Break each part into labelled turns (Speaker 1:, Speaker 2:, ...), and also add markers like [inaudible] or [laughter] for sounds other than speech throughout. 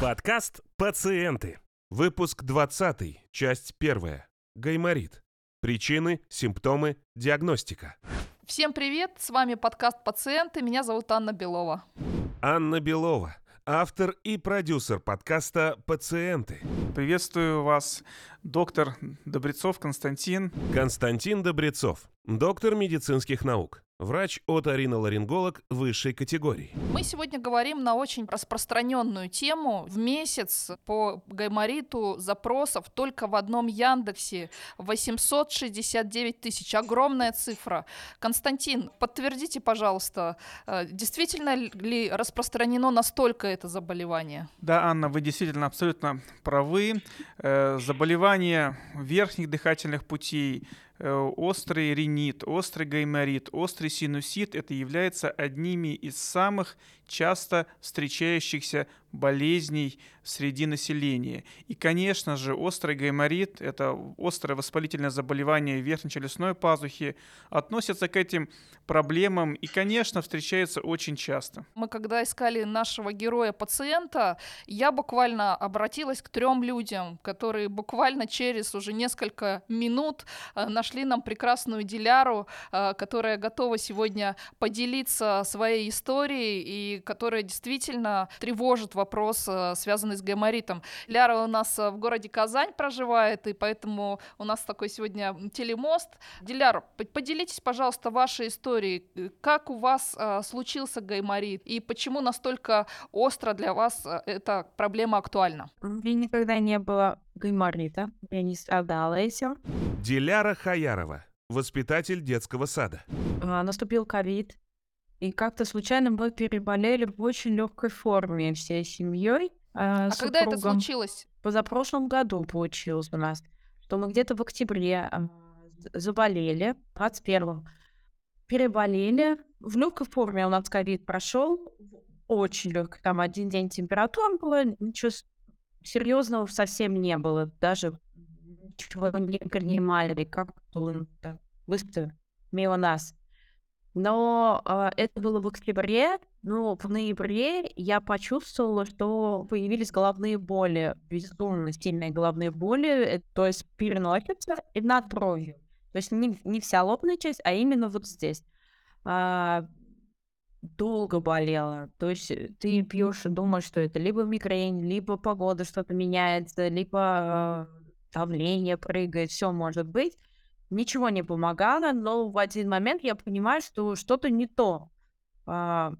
Speaker 1: Подкаст «Пациенты». Выпуск 20, часть 1. Гайморит. Причины, симптомы, диагностика.
Speaker 2: Всем привет, с вами подкаст «Пациенты», меня зовут Анна Белова.
Speaker 1: Анна Белова, автор и продюсер подкаста «Пациенты».
Speaker 3: Приветствую вас, доктор Добрецов Константин.
Speaker 1: Константин Добрецов, доктор медицинских наук, Врач-оториноларинголог высшей категории.
Speaker 2: Мы сегодня говорим на очень распространенную тему. В месяц по гаймориту запросов только в одном Яндексе 869 тысяч. Огромная цифра. Константин, подтвердите, пожалуйста, э, действительно ли распространено настолько это заболевание?
Speaker 3: Да, Анна, вы действительно абсолютно правы. Э, заболевание верхних дыхательных путей, острый ринит, острый гайморит, острый синусит – это является одними из самых часто встречающихся болезней среди населения. И, конечно же, острый гайморит – это острое воспалительное заболевание верхней челюстной пазухи, относится к этим проблемам и, конечно, встречается очень часто.
Speaker 2: Мы когда искали нашего героя-пациента, я буквально обратилась к трем людям, которые буквально через уже несколько минут э, нашли нам прекрасную Диляру, э, которая готова сегодня поделиться своей историей и которая действительно тревожит вопрос, э, связанный с гайморитом. Ляра у нас в городе Казань проживает, и поэтому у нас такой сегодня телемост. Диляр, поделитесь, пожалуйста, вашей историей. Э, как у вас э, случился гайморит и почему настолько остро для вас э, эта проблема актуальна?
Speaker 4: У меня никогда не было гайморита, я не страдала этим.
Speaker 1: Диляра Хаярова, воспитатель детского сада.
Speaker 4: А, наступил ковид, и как-то случайно мы переболели в очень легкой форме всей семьей.
Speaker 2: А, а когда это случилось?
Speaker 4: Позапрошлом году получилось у нас, что мы где-то в октябре а, заболели, 21 переболели. В легкой форме у нас ковид прошел. Очень легкой. Там один день температура была. Ничего серьезного совсем не было. Даже ничего не принимали. Как он быстро мимо нас. Но э, это было в октябре, но в ноябре я почувствовала, что появились головные боли, безумно сильные головные боли, э, то есть переносятся и над бровью. То есть не, не вся лобная часть, а именно вот здесь. А, долго болела. То есть э, ты пьешь и думаешь, что это либо мигрень, либо погода что-то меняется, либо э, давление прыгает, все может быть. Ничего не помогало, но в один момент я понимаю, что что-то не то. А,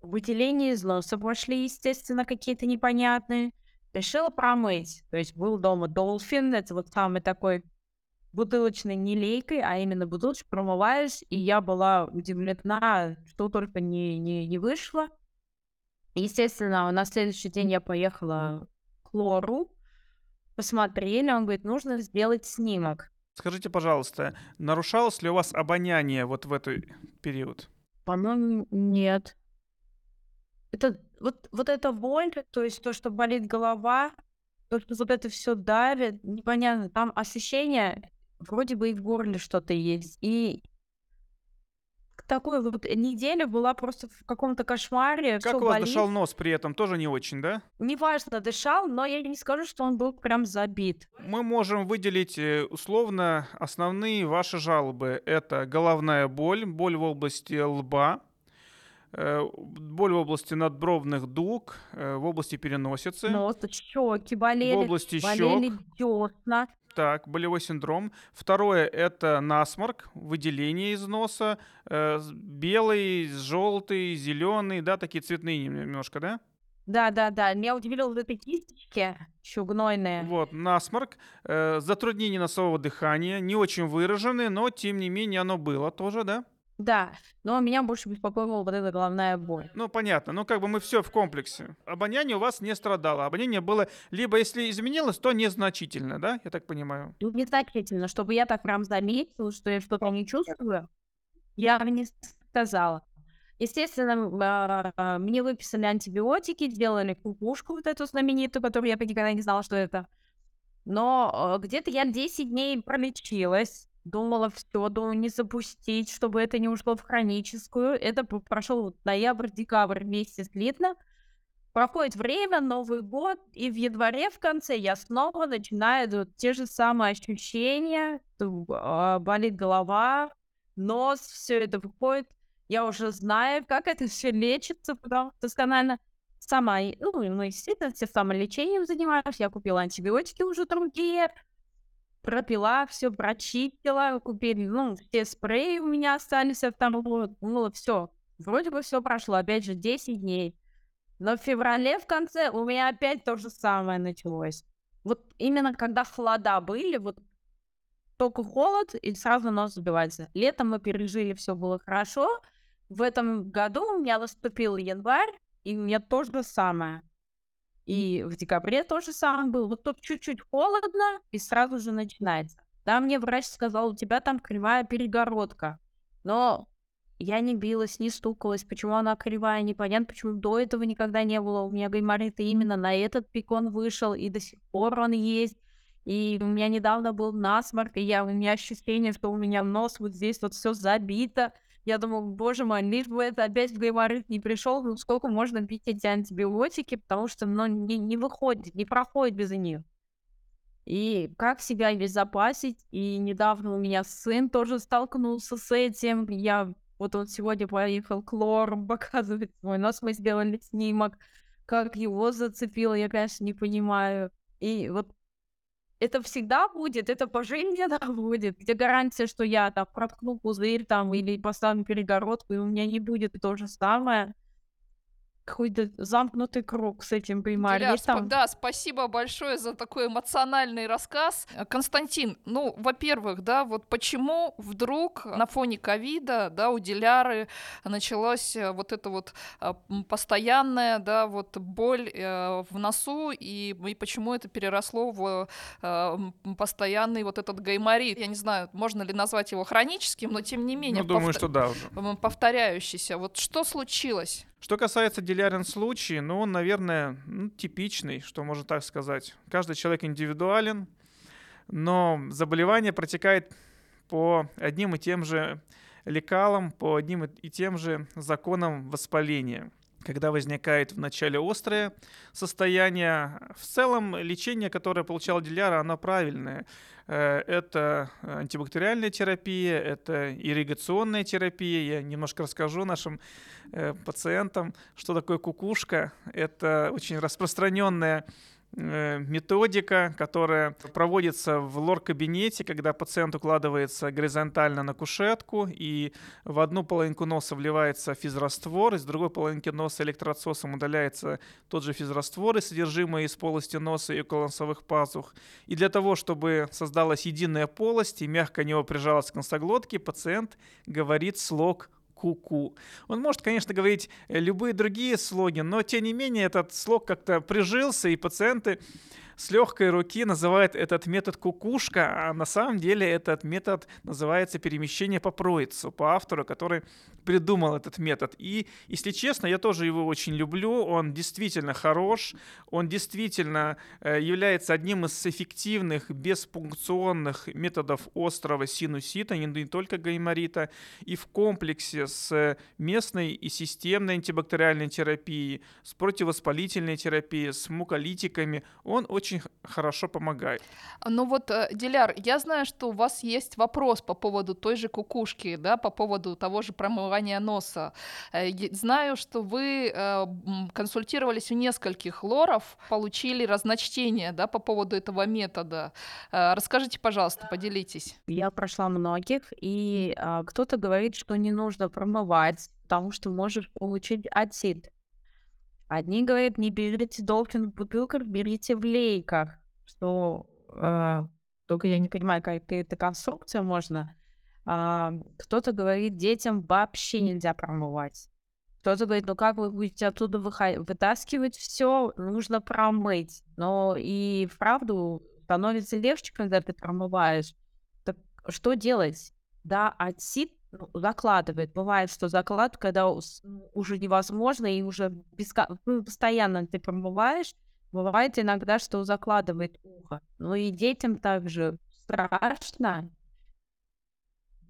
Speaker 4: выделения из носа пошли, естественно, какие-то непонятные. Решила промыть. То есть был дома Dolphin, это вот самый такой бутылочной не лейкой, а именно бутылочку промываешь, и я была удивлена, что только не, не, не вышло. Естественно, на следующий день я поехала к Лору, посмотрели, он говорит, нужно сделать снимок.
Speaker 3: Скажите, пожалуйста, нарушалось ли у вас обоняние вот в этот период?
Speaker 4: По-моему, нет. Это вот, вот эта боль, то есть то, что болит голова, то, что вот это все давит, непонятно, там ощущение вроде бы и в горле что-то есть. И такой вот неделя была просто в каком-то кошмаре.
Speaker 3: Как у вас болит. дышал нос при этом? Тоже не очень, да?
Speaker 4: Неважно, дышал, но я не скажу, что он был прям забит.
Speaker 3: Мы можем выделить э, условно основные ваши жалобы. Это головная боль, боль в области лба, э, боль в области надбровных дуг, э, в области переносицы.
Speaker 4: Нос, щеки болели,
Speaker 3: в области
Speaker 4: болели
Speaker 3: щек.
Speaker 4: десна.
Speaker 3: Так, болевой синдром. Второе – это насморк, выделение из носа, э, белый, желтый, зеленый, да, такие цветные немножко, да?
Speaker 4: Да, да, да. Меня удивило вот эти кисточки, еще гнойные.
Speaker 3: Вот, насморк, э, затруднение носового дыхания, не очень выраженные, но тем не менее оно было тоже, да?
Speaker 4: Да, но меня больше беспокоила вот эта головная боль.
Speaker 3: Ну, понятно. Ну, как бы мы все в комплексе. Обоняние у вас не страдало. Обоняние было либо, если изменилось, то незначительно, да? Я так понимаю.
Speaker 4: Ну, незначительно. Чтобы я так прям заметила, что я что-то не чувствую, я бы не сказала. Естественно, а, а, мне выписали антибиотики, сделали кукушку вот эту знаменитую, которую я никогда не знала, что это. Но а, где-то я 10 дней пролечилась думала все, думала не запустить, чтобы это не ушло в хроническую. Это прошел ноябрь, декабрь месяц длинно. Проходит время, Новый год, и в январе в конце я снова начинаю вот те же самые ощущения, а, болит голова, нос, все это выходит. Я уже знаю, как это все лечится, потому что досконально сама, ну, ну, естественно, все самолечением занимаюсь, я купила антибиотики уже другие, пропила все, прочистила, купили, ну, все спреи у меня остались от того, ну, все, вроде бы все прошло, опять же, 10 дней. Но в феврале в конце у меня опять то же самое началось. Вот именно когда холода были, вот только холод и сразу нос забивается. Летом мы пережили, все было хорошо. В этом году у меня наступил январь, и у меня то же самое. И в декабре то же самое было. Вот тут чуть-чуть холодно, и сразу же начинается. Да, мне врач сказал, у тебя там кривая перегородка. Но я не билась, не стукалась. Почему она кривая, непонятно. Почему до этого никогда не было. У меня гайморит именно на этот пик он вышел, и до сих пор он есть. И у меня недавно был насморк, и я, у меня ощущение, что у меня нос вот здесь вот все забито. Я думаю, боже мой, лишь бы это опять в гайморит не пришел, ну сколько можно пить эти антибиотики, потому что ну, не, не выходит, не проходит без них. И как себя обезопасить? И недавно у меня сын тоже столкнулся с этим. Я вот он сегодня поехал к лорам [laughs] показывать свой нос. Мы сделали снимок. Как его зацепило, я, конечно, не понимаю. И вот это всегда будет, это пожизненно [laughs] будет. Где гарантия, что я там проткну пузырь там или поставлю перегородку, и у меня не будет то же самое какой-то замкнутый круг с этим гайморитом.
Speaker 2: Да, спасибо большое за такой эмоциональный рассказ. Э, Константин, ну, во-первых, да, вот почему вдруг на фоне ковида, да, у Диляры началась э, вот эта вот э, постоянная, да, вот боль в носу, и, и почему это переросло в постоянный вот этот гайморит? Я не знаю, можно ли назвать его хроническим, но тем не менее...
Speaker 3: Ну, думаю, что да.
Speaker 2: Повторяющийся. Вот что случилось?
Speaker 3: Что касается Дилярин случая, ну, он, наверное, ну, типичный, что можно так сказать. Каждый человек индивидуален, но заболевание протекает по одним и тем же лекалам, по одним и тем же законам воспаления. Когда возникает вначале острое состояние, в целом лечение, которое получал Диляра, оно правильное. Э, это антибактериальная терапия, это ирригационная терапия. Я немножко расскажу нашим э, пациентам, что такое кукушка. Это очень распространенная методика, которая проводится в лор-кабинете, когда пациент укладывается горизонтально на кушетку, и в одну половинку носа вливается физраствор, из другой половинки носа электроотсосом удаляется тот же физраствор и содержимое из полости носа и околоносовых пазух. И для того, чтобы создалась единая полость и мягко него прижалась к носоглотке, пациент говорит слог ку-ку. Он может, конечно, говорить э, любые другие слоги, но тем не менее этот слог как-то прижился, и пациенты с легкой руки называют этот метод кукушка, а на самом деле этот метод называется перемещение по проицу, по автору, который придумал этот метод. И, если честно, я тоже его очень люблю, он действительно хорош, он действительно э, является одним из эффективных беспункционных методов острого синусита, не только гайморита, и в комплексе с местной и системной антибактериальной терапией, с противовоспалительной терапией, с муколитиками, он очень очень хорошо помогает.
Speaker 2: Ну вот, э, Диляр, я знаю, что у вас есть вопрос по поводу той же кукушки, да, по поводу того же промывания носа. Э, знаю, что вы э, консультировались у нескольких лоров, получили разночтение, да, по поводу этого метода. Расскажите, пожалуйста, поделитесь.
Speaker 4: Я прошла многих, и кто-то говорит, что не нужно промывать, потому что можешь получить отсид. Одни говорят, не берите долфин в бутылках, берите в лейках. Что э, только я не понимаю, как это конструкция можно. А, кто-то говорит, детям вообще нельзя промывать. Кто-то говорит, ну как вы будете оттуда выход- вытаскивать все, нужно промыть. Но и вправду становится легче, когда ты промываешь. Так что делать? Да, отсид ну, закладывает. Бывает, что заклад, когда уже невозможно, и уже беска... ну, постоянно ты промываешь, бывает иногда, что закладывает ухо. Ну и детям также страшно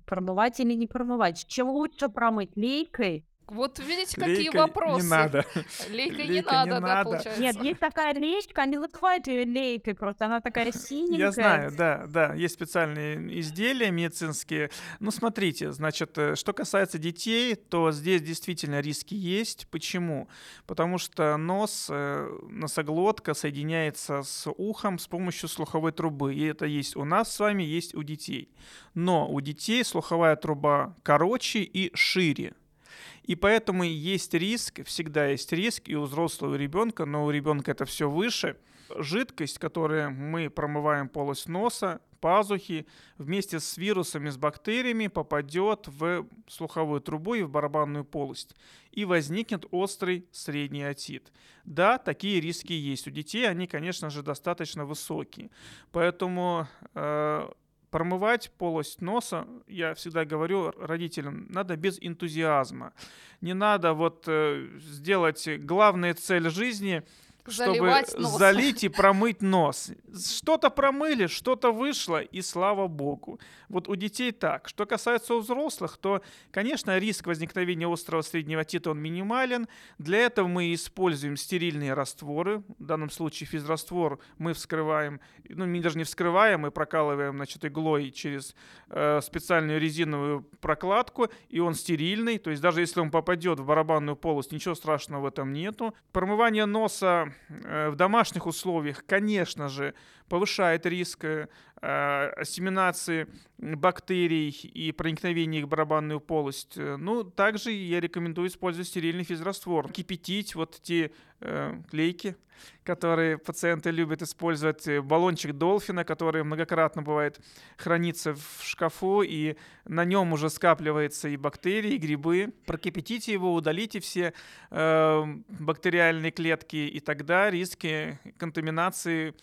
Speaker 4: промывать или не промывать. Чем лучше промыть лейкой,
Speaker 2: Вот видите, какие
Speaker 3: Лейка
Speaker 2: вопросы.
Speaker 3: Не надо.
Speaker 2: Лейка не
Speaker 3: Лейка не
Speaker 2: надо, да,
Speaker 3: надо.
Speaker 2: получается.
Speaker 4: Нет, есть такая лейка, они называют ее лейкой просто, она такая синенькая.
Speaker 3: Я знаю, да, да, есть специальные изделия медицинские. Ну, смотрите, значит, э, что касается детей, то здесь действительно риски есть. Почему? Потому что нос, э, носоглотка соединяется с ухом с помощью слуховой трубы. И это есть у нас с вами, есть у детей. Но у детей слуховая труба короче и шире. И поэтому есть риск, всегда есть риск и у взрослого ребенка, но у ребенка это все выше. Жидкость, которую мы промываем полость носа, пазухи, вместе с вирусами, с бактериями попадет в слуховую трубу и в барабанную полость. И возникнет острый средний отит. Да, такие риски есть. У детей они, конечно же, достаточно высокие. Поэтому э, промывать полость носа, я всегда говорю родителям, надо без энтузиазма. Не надо вот э, сделать главная цель жизни чтобы
Speaker 2: нос.
Speaker 3: залить и промыть нос. Что-то промыли, что-то вышло, и слава богу. Вот у детей так. Что касается у взрослых, то, конечно, риск возникновения острого среднего тита, он минимален. Для этого мы используем стерильные растворы. В данном случае физраствор мы вскрываем, ну, мы даже не вскрываем, мы прокалываем, значит, иглой через э, специальную резиновую прокладку, и он стерильный. То есть даже если он попадет в барабанную полость, ничего страшного в этом нету. Промывание носа в домашних условиях, конечно же, повышает риск э, ассиминации бактерий и проникновения их в барабанную полость. Э, Ну, также я рекомендую использовать стерильный физраствор. Кипятить вот те э, клейки, которые пациенты любят использовать, э, баллончик Долфина, который многократно бывает хранится в шкафу, и на нем уже скапливаются и бактерии, и грибы. Прокипятите его, удалите все э, бактериальные клетки, и тогда риски контаминации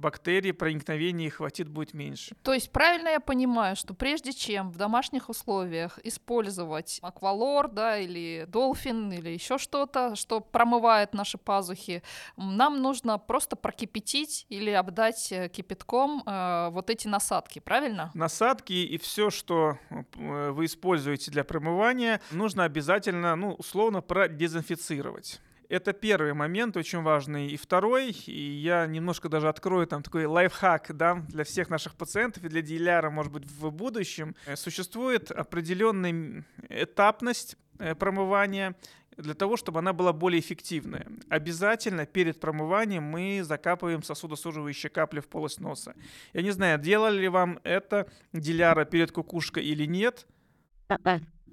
Speaker 3: бактерий, проникновения хватит будет меньше.
Speaker 2: То есть правильно я понимаю, что прежде чем в домашних условиях использовать аквалор, да, или долфин, или еще что-то, что промывает наши пазухи, нам нужно просто прокипятить или обдать э, кипятком э, вот эти насадки, правильно?
Speaker 3: Насадки и все, что э, вы используете для промывания, нужно обязательно, ну, условно, продезинфицировать. Это первый момент, очень важный. И второй, и я немножко даже открою там такой лайфхак, да, для всех наших пациентов и для диляра, может быть, в будущем. Э, Существует определенная этапность э, промывания для того, чтобы она была более эффективная. Обязательно перед промыванием мы закапываем сосудосуживающие капли в полость носа. Я не знаю, делали ли вам это диляра перед кукушкой или нет,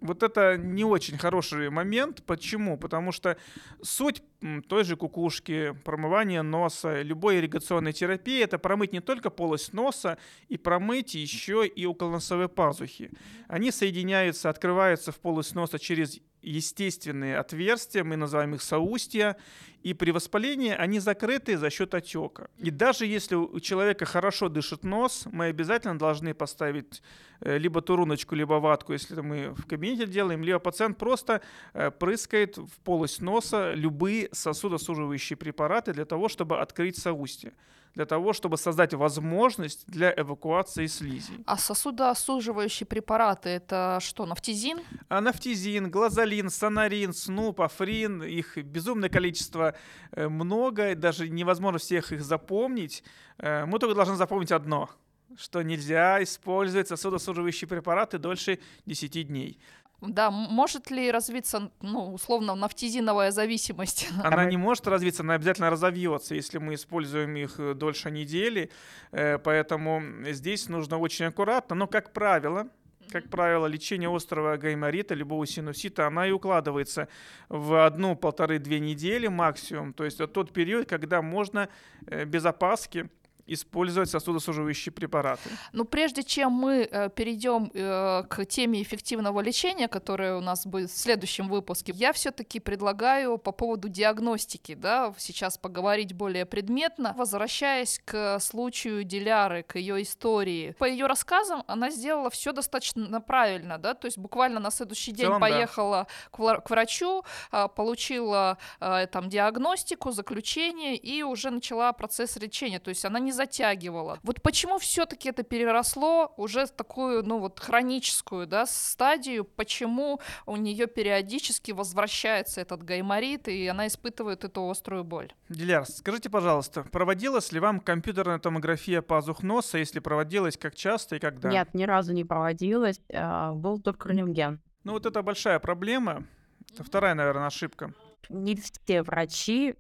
Speaker 3: вот это не очень хороший момент. Почему? Потому что суть той же кукушки, промывания носа, любой ирригационной терапии это промыть не только полость носа, и промыть еще и околоносовые пазухи. Они соединяются, открываются в полость носа через естественные отверстия, мы называем их соустья, и при воспалении они закрыты за счет отека. И даже если у человека хорошо дышит нос, мы обязательно должны поставить э, либо туруночку, либо ватку, если это мы в кабинете делаем, либо пациент просто э, прыскает в полость носа любые сосудосуживающие препараты для того, чтобы открыть соустье, для того, чтобы создать возможность для эвакуации слизи.
Speaker 2: А сосудосуживающие препараты это что, нафтизин?
Speaker 3: Анафтизин, глазолин, сонарин, снуп, африн, их безумное количество, э, много, даже невозможно всех их запомнить. Э, Мы только должны запомнить одно, что нельзя использовать сосудосуживающие препараты дольше 10 дней.
Speaker 2: Да, может ли развиться, ну, условно, нафтизиновая зависимость? [laughs]
Speaker 3: Она не может развиться, она обязательно разовьется, если мы используем их э, дольше недели. Э, Поэтому здесь нужно очень аккуратно. Но, как правило, как правило, лечение острого гайморита, любого синусита, она и укладывается в одну-полторы-две недели максимум. То есть это тот период, когда можно э, без опаски использовать сосудосуживающие препараты.
Speaker 2: Ну, прежде чем мы э, перейдем э, к теме эффективного лечения, которая у нас будет в следующем выпуске, я все-таки предлагаю по поводу диагностики, да, сейчас поговорить более предметно, возвращаясь к случаю Диляры, к ее истории. По ее рассказам она сделала все достаточно правильно, да, то есть буквально на следующий день
Speaker 3: целом, да.
Speaker 2: поехала к, вла- к врачу, а, получила а, там диагностику, заключение и уже начала процесс лечения. То есть она не затягивало. Вот почему все-таки это переросло уже в такую, ну вот, хроническую, да, стадию, почему у нее периодически возвращается этот гайморит, и она испытывает эту острую боль?
Speaker 3: Диляр, скажите, пожалуйста, проводилась ли вам компьютерная томография пазух носа? Если проводилась, как часто и когда?
Speaker 4: Нет, ни разу не проводилась. а, Был только рентген.
Speaker 3: Ну вот это большая проблема. Это вторая, наверное, ошибка.
Speaker 4: Не все врачи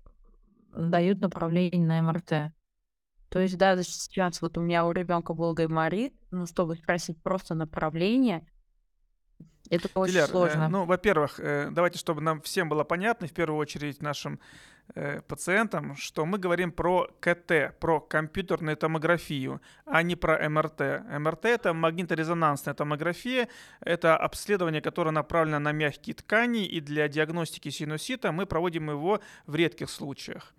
Speaker 4: дают направление на МРТ. То есть даже сейчас вот у меня у ребенка был гайморит, ну, чтобы спросить просто направление, это очень
Speaker 3: Диляр, э,
Speaker 4: сложно.
Speaker 3: ну, во-первых, э, давайте, чтобы нам всем было понятно, в первую очередь нашим э, пациентам, что мы говорим про КТ, про компьютерную томографию, а не про МРТ. МРТ — это магниторезонансная томография, это обследование, которое направлено на мягкие ткани, и для диагностики синусита мы проводим его в редких случаях.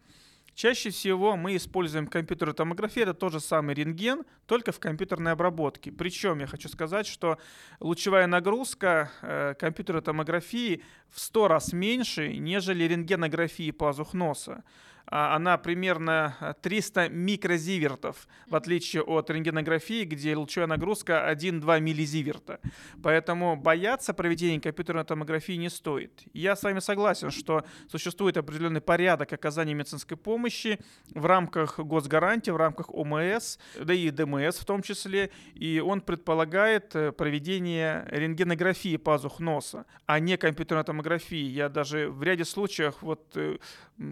Speaker 3: Чаще всего мы используем компьютерную томографию, это тот же самый рентген, только в компьютерной обработке. Причем я хочу сказать, что лучевая нагрузка э, компьютерной томографии в 100 раз меньше, нежели рентгенографии пазух носа. А Она примерно э, 300 микрозивертов, в отличие от рентгенографии, где лучевая нагрузка 1-2 миллизиверта. Поэтому бояться проведения компьютерной томографии не стоит. Я с вами согласен, что существует определенный порядок оказания медицинской помощи в рамках госгарантии, в рамках ОМС, да и ДМС в том числе, и он предполагает э, проведение рентгенографии пазух носа, а не компьютерной томографии. Я даже в ряде случаев вот э,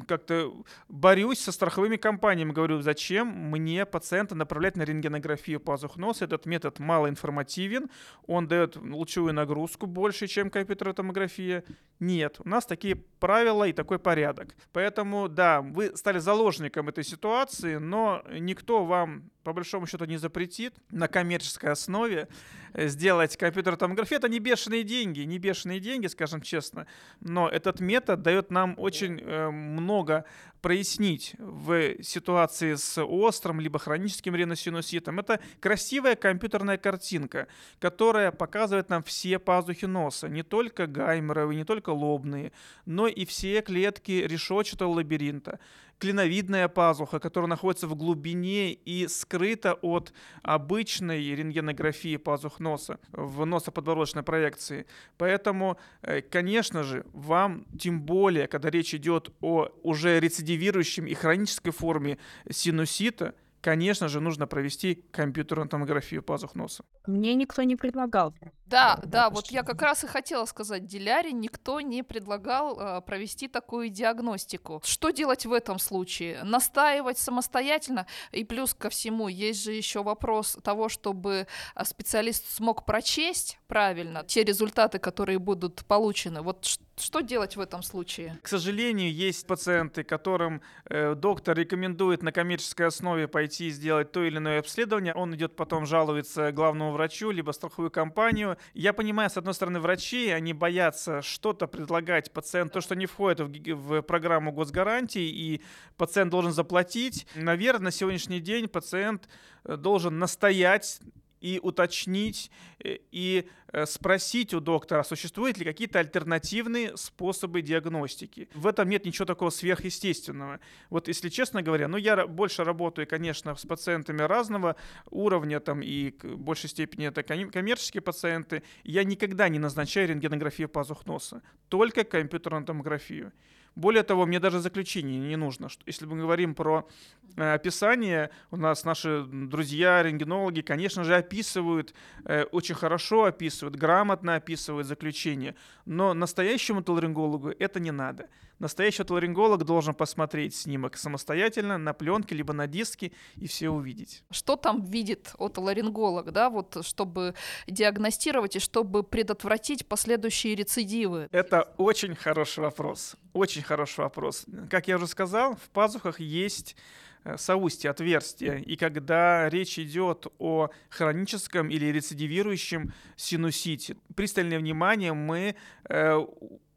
Speaker 3: как-то борюсь со страховыми компаниями, говорю, зачем мне пациента направлять на рентгенографию пазух носа, этот метод малоинформативен, он дает лучевую нагрузку больше, чем компьютерная томография. Нет, у нас такие правила и такой порядок. Поэтому, да, вы стали заложником этой ситуации, но никто вам по большому счету не запретит на коммерческой основе э, сделать компьютерную томографию. Это не бешеные деньги, не бешеные деньги, скажем честно, но этот метод дает нам очень э, много прояснить в ситуации с острым либо хроническим риносинуситом. Это красивая компьютерная картинка, которая показывает нам все пазухи носа, не только гайморовые, не только лобные, но и все клетки решетчатого лабиринта клиновидная пазуха, которая находится в глубине и скрыта от обычной рентгенографии пазух носа в носоподбородочной проекции. Поэтому, э, конечно же, вам, тем более, когда речь идет о уже рецидивирующем и хронической форме синусита, конечно же, нужно провести компьютерную томографию пазух носа.
Speaker 4: Мне никто не предлагал.
Speaker 2: Да, да, вот я как раз и хотела сказать, Диляре никто не предлагал э, провести такую диагностику. Что делать в этом случае? Настаивать самостоятельно? И плюс ко всему, есть же еще вопрос того, чтобы а, специалист смог прочесть правильно те результаты, которые будут получены. Вот что делать в этом случае?
Speaker 3: К сожалению, есть пациенты, которым э, доктор рекомендует на коммерческой основе пойти и сделать то или иное обследование. Он идет потом жалуется главному врачу, либо страховую компанию. Я понимаю, с одной стороны, врачи, они боятся что-то предлагать пациенту, то, что не входит в, в программу госгарантии, и пациент должен заплатить. Наверное, на сегодняшний день пациент э, должен настоять и уточнить, э, и э, спросить у доктора, существуют ли какие-то альтернативные способы диагностики. В этом нет ничего такого сверхъестественного. Вот если честно говоря, ну я больше работаю, конечно, с пациентами разного уровня, там и к большей степени это коммерческие пациенты. Я никогда не назначаю рентгенографию пазух носа, только компьютерную томографию. Более того, мне даже заключение не нужно. Если мы говорим про э, описание, у нас наши друзья, рентгенологи, конечно же, описывают, э, очень хорошо описывают, грамотно описывают заключение. Но настоящему толарингологу это не надо. Настоящий толаринголог должен посмотреть снимок самостоятельно на пленке либо на диске и все увидеть.
Speaker 2: Что там видит отоларинголог, да, вот чтобы диагностировать и чтобы предотвратить последующие рецидивы?
Speaker 3: Это очень хороший вопрос. Очень хороший вопрос. Как я уже сказал, в пазухах есть э, соустья, отверстия. И когда речь идет о хроническом или рецидивирующем синусите, пристальное внимание мы э,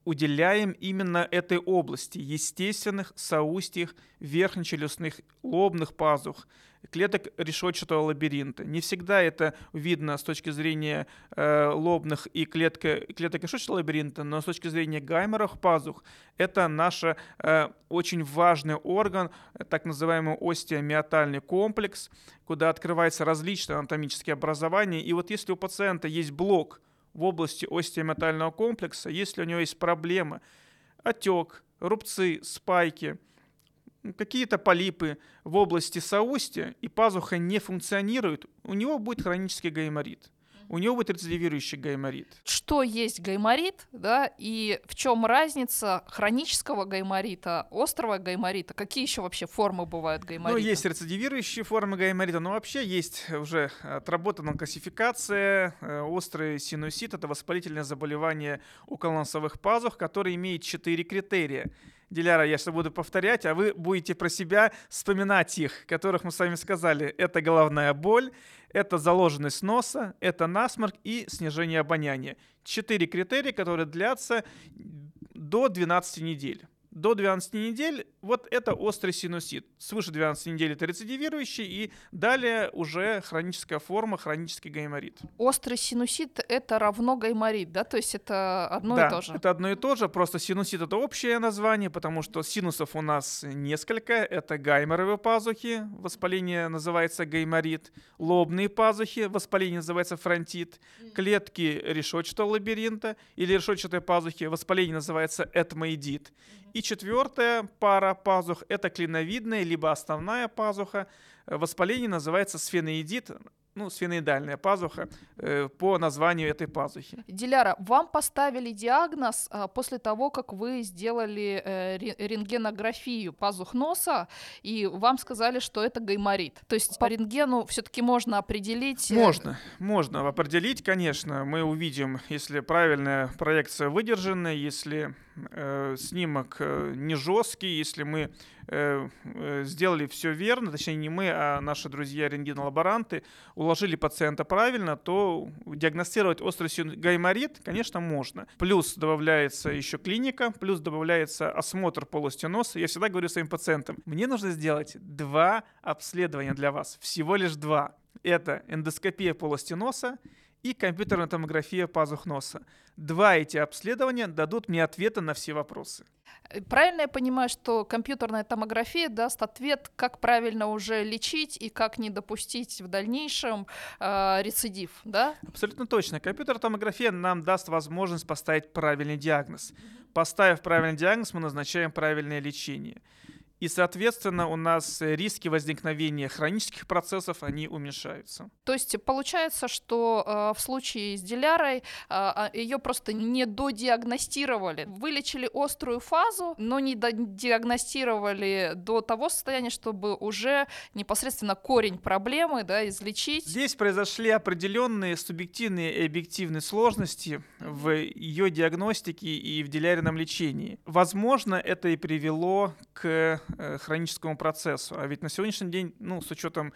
Speaker 3: уделяем именно этой области, естественных соустьях верхнечелюстных лобных пазух, клеток решетчатого лабиринта. Не всегда это видно с точки зрения э, лобных и клетка, клеток решетчатого лабиринта, но с точки зрения гайморовых пазух это наш э, очень важный орган, так называемый остеомиотальный комплекс, куда открываются различные анатомические образования. И вот если у пациента есть блок в области остеомиотального комплекса, если у него есть проблемы, отек, рубцы, спайки – какие-то полипы в области соустья и пазуха не функционируют, у него будет хронический гайморит. У него будет рецидивирующий гайморит.
Speaker 2: Что есть гайморит, да, и в чем разница хронического гайморита, острого гайморита? Какие еще вообще формы бывают гайморита?
Speaker 3: Ну, есть рецидивирующие формы гайморита, но вообще есть уже отработана классификация. Э, острый синусит — это воспалительное заболевание околоносовых пазух, которое имеет четыре критерия — Диляра, я сейчас буду повторять, а вы будете про себя вспоминать их, которых мы с вами сказали. Это головная боль, это заложенность носа, это насморк и снижение обоняния. Четыре критерия, которые длятся до 12 недель до 12 недель вот это острый синусит. Свыше 12 недель это рецидивирующий, и далее уже хроническая форма, хронический гайморит.
Speaker 2: Острый синусит это равно гайморит, да? То есть это одно
Speaker 3: да,
Speaker 2: и то же?
Speaker 3: это одно и то же, просто синусит это общее название, потому что синусов у нас несколько. Это гайморовые пазухи, воспаление называется гайморит, лобные пазухи, воспаление называется фронтит, клетки решетчатого лабиринта или решетчатые пазухи, воспаление называется этмоидит. И четвертая пара пазух – это клиновидная, либо основная пазуха. Воспаление называется сфеноидит, ну, сфеноидальная пазуха э, по названию этой пазухи.
Speaker 2: Диляра, вам поставили диагноз э, после того, как вы сделали э, рентгенографию пазух носа, и вам сказали, что это гайморит. То есть по рентгену все-таки можно определить...
Speaker 3: Э... Можно, можно определить, конечно. Мы увидим, если правильная проекция выдержана, если э, снимок э, не жесткий, если мы э, э, сделали все верно, точнее не мы, а наши друзья рентгенолаборанты, уложили пациента правильно, то диагностировать острый гайморит, конечно, можно. Плюс добавляется еще клиника, плюс добавляется осмотр полости носа. Я всегда говорю своим пациентам, мне нужно сделать два обследования для вас, всего лишь два. Это эндоскопия полости носа и компьютерная томография пазух носа. Два эти обследования дадут мне ответы на все вопросы.
Speaker 2: Э, правильно я понимаю, что компьютерная томография даст ответ, как правильно уже лечить и как не допустить в дальнейшем э, рецидив, да?
Speaker 3: Абсолютно точно. Компьютерная томография нам даст возможность поставить правильный диагноз. Поставив правильный диагноз, мы назначаем правильное лечение. И, соответственно, у нас риски возникновения хронических процессов, они уменьшаются.
Speaker 2: То есть получается, что э, в случае с дилярой э, а, ее просто не додиагностировали. Вылечили острую фазу, но не диагностировали до того состояния, чтобы уже непосредственно корень проблемы да, излечить.
Speaker 3: Здесь произошли определенные субъективные и объективные сложности в ее диагностике и в дилярином лечении. Возможно, это и привело к Э, хроническому процессу. А ведь на сегодняшний день, ну, с учетом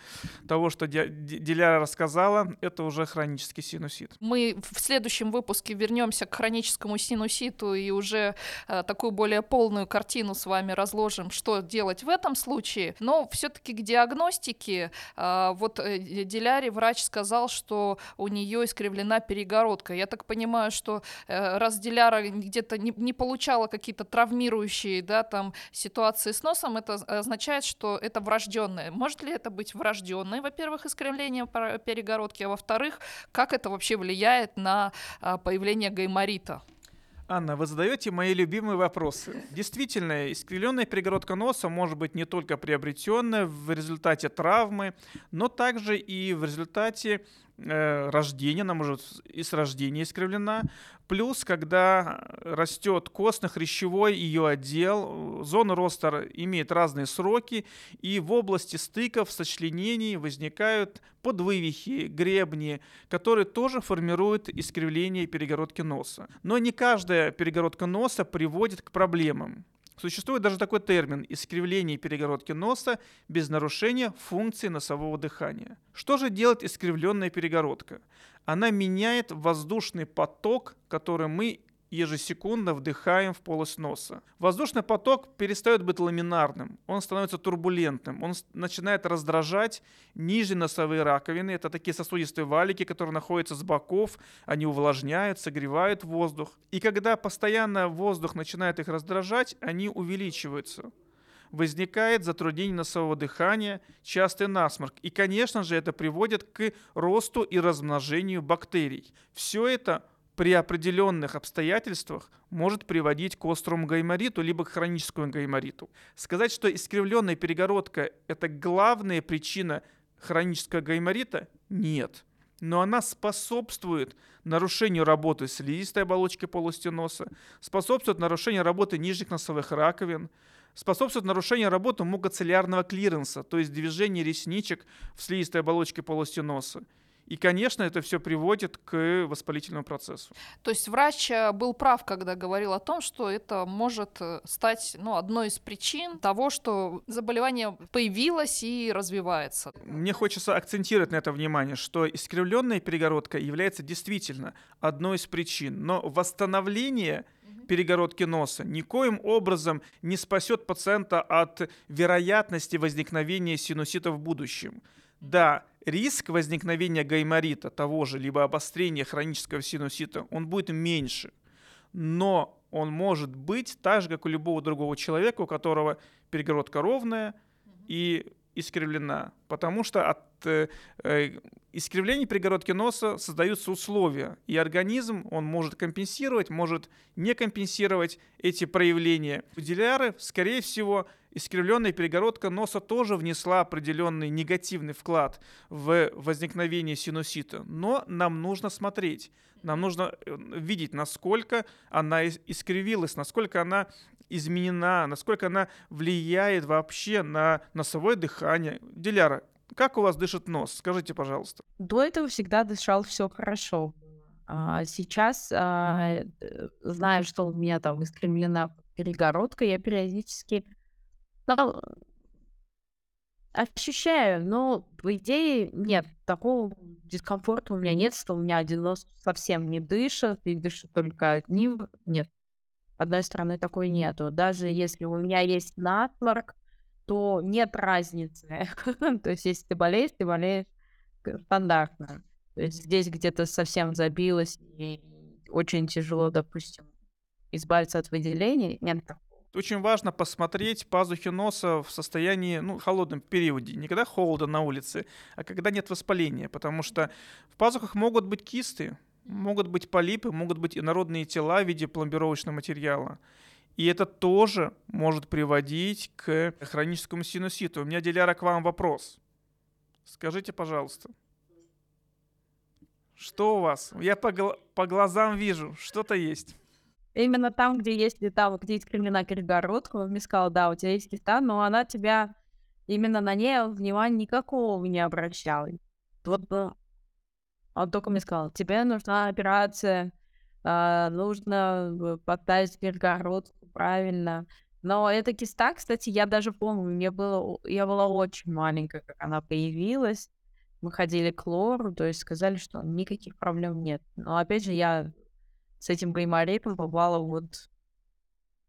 Speaker 3: того, что Диляра рассказала, это уже хронический синусит.
Speaker 2: Мы в следующем выпуске вернемся к хроническому синуситу и уже э, такую более полную картину с вами разложим, что делать в этом случае. Но все-таки к диагностике, э, вот э, Диляре врач сказал, что у нее искривлена перегородка. Я так понимаю, что э, раз Диляра где-то не, не получала какие-то травмирующие, да, там ситуации с носом, носом, это означает, что это врожденное. Может ли это быть врожденное, во-первых, искривление перегородки, а во-вторых, как это вообще влияет на а, появление гайморита?
Speaker 3: Анна, вы задаете мои любимые вопросы. Действительно, искривленная перегородка носа может быть не только приобретенная в результате травмы, но также и в результате э, рождения, она может и с рождения искривлена. Плюс, когда растет костно-хрящевой ее отдел, зона роста имеет разные сроки, и в области стыков, сочленений возникают подвывихи, гребни, которые тоже формируют искривление перегородки носа. Но не каждая перегородка носа приводит к проблемам. Существует даже такой термин – искривление перегородки носа без нарушения функции носового дыхания. Что же делает искривленная перегородка? Она меняет воздушный поток, который мы ежесекундно вдыхаем в полость носа. Воздушный поток перестает быть ламинарным, он становится турбулентным, он начинает раздражать нижние носовые раковины. Это такие сосудистые валики, которые находятся с боков, они увлажняют, согревают воздух. И когда постоянно воздух начинает их раздражать, они увеличиваются возникает затруднение носового дыхания, частый насморк. И, конечно же, это приводит к росту и размножению бактерий. Все это при определенных обстоятельствах может приводить к острому гаймориту либо к хроническому гаймориту. Сказать, что искривленная перегородка – это главная причина хронического гайморита – нет. Но она способствует нарушению работы слизистой оболочки полости носа, способствует нарушению работы нижних носовых раковин, способствует нарушению работы мугоцеллярного клиренса, то есть движения ресничек в слизистой оболочке полости носа. И, конечно, это все приводит к воспалительному процессу.
Speaker 2: То есть врач э, был прав, когда говорил о том, что это может э, стать ну, одной из причин того, что заболевание появилось и развивается.
Speaker 3: Мне хочется акцентировать на это внимание, что искривленная перегородка является действительно одной из причин, но восстановление перегородки носа никоим образом не спасет пациента от вероятности возникновения синусита в будущем. Да, риск возникновения гайморита того же, либо обострения хронического синусита, он будет меньше. Но он может быть так же, как у любого другого человека, у которого перегородка ровная и искривлена. Потому что от э, э, искривления перегородки носа создаются условия, и организм, он может компенсировать, может не компенсировать эти проявления. Выделяры, скорее всего, искривленная перегородка носа тоже внесла определенный негативный вклад в возникновение синусита. Но нам нужно смотреть, нам нужно э, видеть, насколько она искривилась, насколько она изменена, насколько она влияет вообще на носовое дыхание. Диляра, как у вас дышит нос? Скажите, пожалуйста.
Speaker 4: До этого всегда дышал все хорошо. А сейчас, а, э, зная, что у меня там искривлена перегородка, я периодически ощущаю, но по идее нет, такого дискомфорта у меня нет, что у меня один нос совсем не дышит, и дышит только одним. Нет, одной стороны такой нету. Даже если у меня есть насморк, то нет разницы. [laughs] То есть если ты болеешь, ты болеешь стандартно. То есть здесь где-то совсем забилось, и очень тяжело, допустим, избавиться от выделений. Нет
Speaker 3: очень важно посмотреть пазухи носа в состоянии, ну, холодном периоде. Не когда холодно на улице, а когда нет воспаления. Потому что в пазухах могут быть кисты, могут быть полипы, могут быть инородные тела в виде пломбировочного материала. И это тоже может приводить к хроническому синуситу. У меня, Диляра, к вам вопрос. Скажите, пожалуйста, что у вас? Я по, гл- по глазам вижу, что-то есть.
Speaker 4: Именно там, где есть там, где есть криминальная перегородка, мне сказала, да, у тебя есть киста, но она тебя именно на ней внимания никакого не обращала. Вот он только мне сказал, тебе нужна операция, э, нужно э, поставить перегородку правильно. Но эта киста, кстати, я даже помню, мне было, я была очень маленькая, как она появилась. Мы ходили к лору, то есть сказали, что никаких проблем нет. Но опять же, я с этим гайморитом попала вот...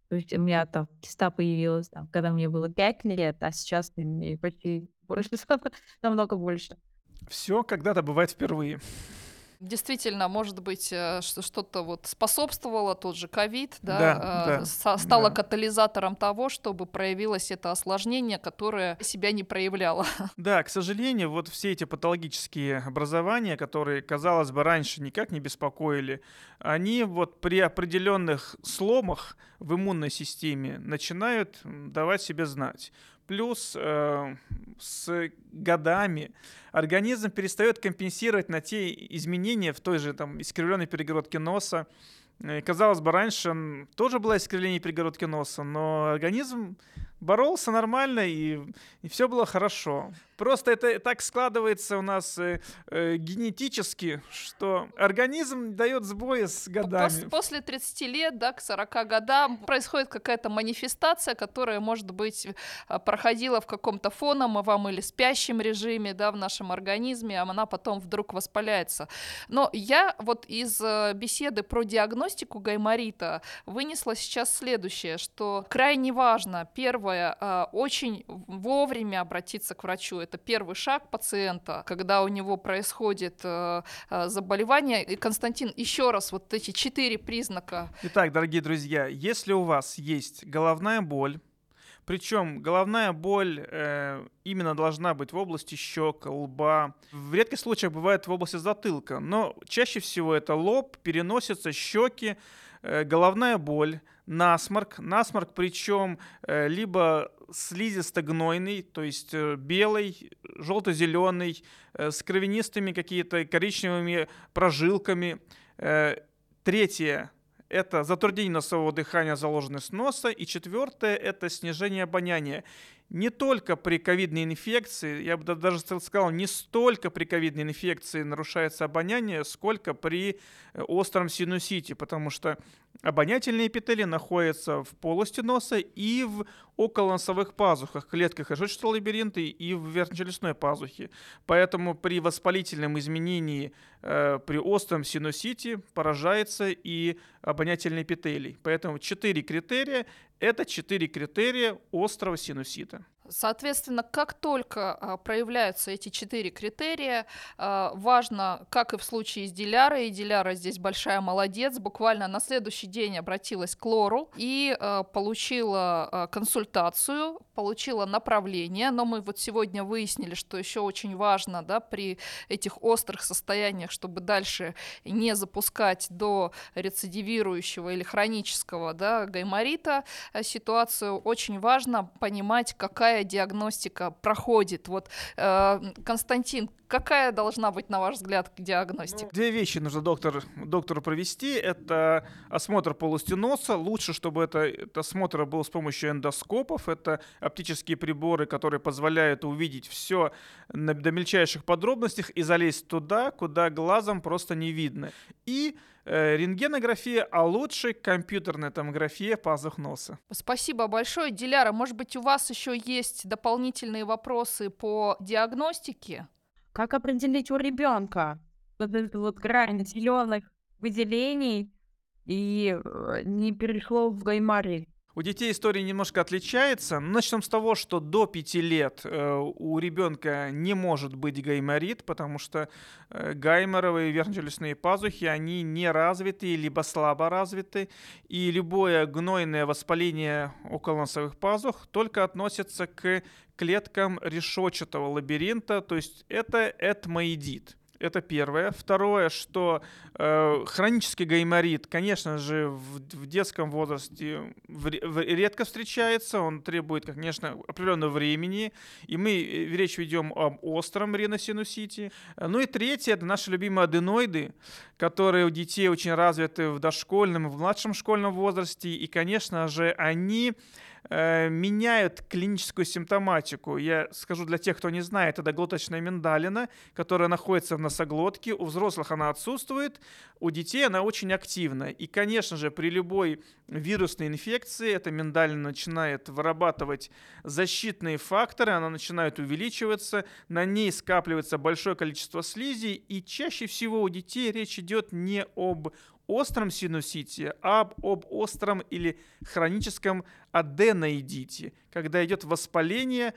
Speaker 4: То есть у меня там киста появилась, там, когда мне было 5 лет, а сейчас мне почти [laughs] больше, [laughs] намного больше.
Speaker 3: Все когда-то бывает впервые
Speaker 2: действительно, может быть, э, что-то вот способствовало, тот же ковид, да,
Speaker 3: да,
Speaker 2: э, да, стало да. катализатором того, чтобы проявилось это осложнение, которое себя не проявляло. [laughs]
Speaker 3: Да, к сожалению, вот все эти патологические образования, которые, казалось бы, раньше никак не беспокоили, они вот при определенных сломах в иммунной системе начинают давать себе знать. Плюс э, с годами организм перестает компенсировать на те изменения в той же там искривленной перегородке носа. И, казалось бы, раньше тоже было искривление перегородки носа, но организм боролся нормально, и, и все было хорошо. Просто это так складывается у нас э, э, генетически, что организм дает сбои с годами. Пос
Speaker 2: после 30 лет, да, к 40 годам происходит какая-то манифестация, которая, может быть, э, проходила в каком-то фоновом или спящем режиме, да, в нашем организме, а она потом вдруг воспаляется. Но я вот из э, беседы про диагностику диагностику гайморита вынесла сейчас следующее, что крайне важно, первое, э, очень вовремя обратиться к врачу. Это первый шаг пациента, когда у него происходит э, заболевание. И, Константин, еще раз вот эти четыре признака.
Speaker 3: Итак, дорогие друзья, если у вас есть головная боль, причем головная боль э, именно должна быть в области щек, лба. В редких случаях бывает в области затылка, но чаще всего это лоб, переносятся щеки, э, головная боль, насморк. Насморк причем э, либо слизисто-гнойный, то есть э, белый, желто-зеленый, э, с кровянистыми какими-то коричневыми прожилками. Третье это затруднение носового дыхания, заложенность носа. И четвертое – это снижение обоняния не только при ковидной инфекции, я бы даже сказал, не столько при ковидной инфекции нарушается обоняние, сколько при э, остром синусите, потому что обонятельные эпители находятся в полости носа и в околоносовых пазухах, клетках кишечного лабиринта и в верхнечелюстной пазухе. Поэтому при воспалительном изменении э, при остром синусите поражается и обонятельный эпителий. Поэтому четыре критерия – это четыре критерия острого синусита.
Speaker 2: Соответственно, как только а, проявляются эти четыре критерия, а, важно, как и в случае с Дилярой, и Диляра здесь большая молодец, буквально на следующий день обратилась к Лору и а, получила консультацию, получила направление, но мы вот сегодня выяснили, что еще очень важно да, при этих острых состояниях, чтобы дальше не запускать до рецидивирующего или хронического да, гайморита ситуацию, очень важно понимать, какая какая диагностика проходит? Вот, э, Константин, какая должна быть, на ваш взгляд, диагностика?
Speaker 3: Две вещи нужно доктор, доктору провести. Это осмотр полости носа. Лучше, чтобы это, это осмотр был с помощью эндоскопов. Это оптические приборы, которые позволяют увидеть все до мельчайших подробностей и залезть туда, куда глазом просто не видно. И рентгенография, а лучше компьютерная томография пазух носа.
Speaker 2: Спасибо большое. Диляра, может быть, у вас еще есть дополнительные вопросы по диагностике?
Speaker 4: Как определить у ребенка вот эту вот грань зеленых выделений и э, не перешло в гайморит?
Speaker 3: У детей история немножко отличается. Начнем с того, что до 5 лет э, у ребенка не может быть гайморит, потому что э, гайморовые верхнечелюстные пазухи, они не развиты, либо слабо развиты, и любое гнойное воспаление околоносовых пазух только относится к клеткам решетчатого лабиринта, то есть это этмоидит. Это первое. Второе, что э, хронический гайморит, конечно же, в, в детском возрасте в, в, редко встречается, он требует, конечно, определенного времени, и мы э, речь ведем об остром риносинусите. Ну и третье, это наши любимые аденоиды, которые у детей очень развиты в дошкольном, в младшем школьном возрасте, и, конечно же, они Э, меняют клиническую симптоматику. Я скажу для тех, кто не знает, это глоточная миндалина, которая находится в носоглотке. У взрослых она отсутствует, у детей она очень активна. И, конечно же, при любой вирусной инфекции эта миндалина начинает вырабатывать защитные факторы, она начинает увеличиваться, на ней скапливается большое количество слизи, и чаще всего у детей речь идет не об остром синусите, а об, остром или хроническом аденоидите, когда идет воспаление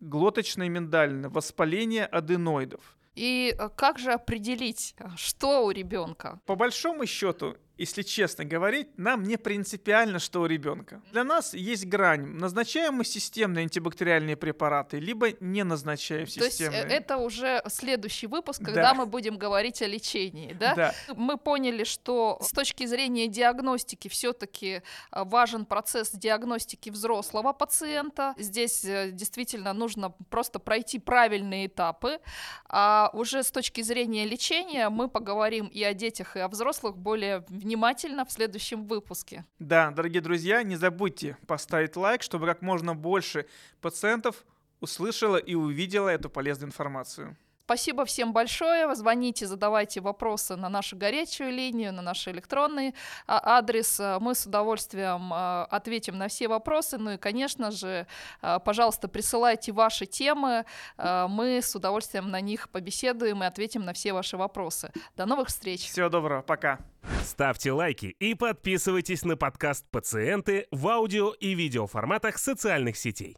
Speaker 3: глоточной миндалины, воспаление аденоидов.
Speaker 2: И э, как же определить, что у ребенка?
Speaker 3: По большому счету, если честно говорить, нам не принципиально, что у ребенка. Для нас есть грань. Назначаем мы системные антибактериальные препараты, либо не назначаем системные.
Speaker 2: То есть это уже следующий выпуск, когда да. мы будем говорить о лечении, да?
Speaker 3: Да.
Speaker 2: Мы поняли, что с точки зрения диагностики все-таки а, важен процесс диагностики взрослого пациента. Здесь э, действительно нужно просто пройти правильные этапы. А уже с точки зрения лечения мы поговорим и о детях, и о взрослых более внимательно внимательно в следующем выпуске.
Speaker 3: Да, дорогие друзья, не забудьте поставить лайк, чтобы как можно больше пациентов услышала и увидела эту полезную информацию.
Speaker 2: Спасибо всем большое. Звоните, задавайте вопросы на нашу горячую линию, на наш электронный а, адрес. Мы с удовольствием а, ответим на все вопросы. Ну и, конечно же, а, пожалуйста, присылайте ваши темы. Мы с удовольствием на них побеседуем и ответим на все ваши вопросы. До новых встреч.
Speaker 3: Всего доброго. Пока.
Speaker 1: Ставьте лайки и подписывайтесь на подкаст «Пациенты» в аудио и видеоформатах социальных сетей.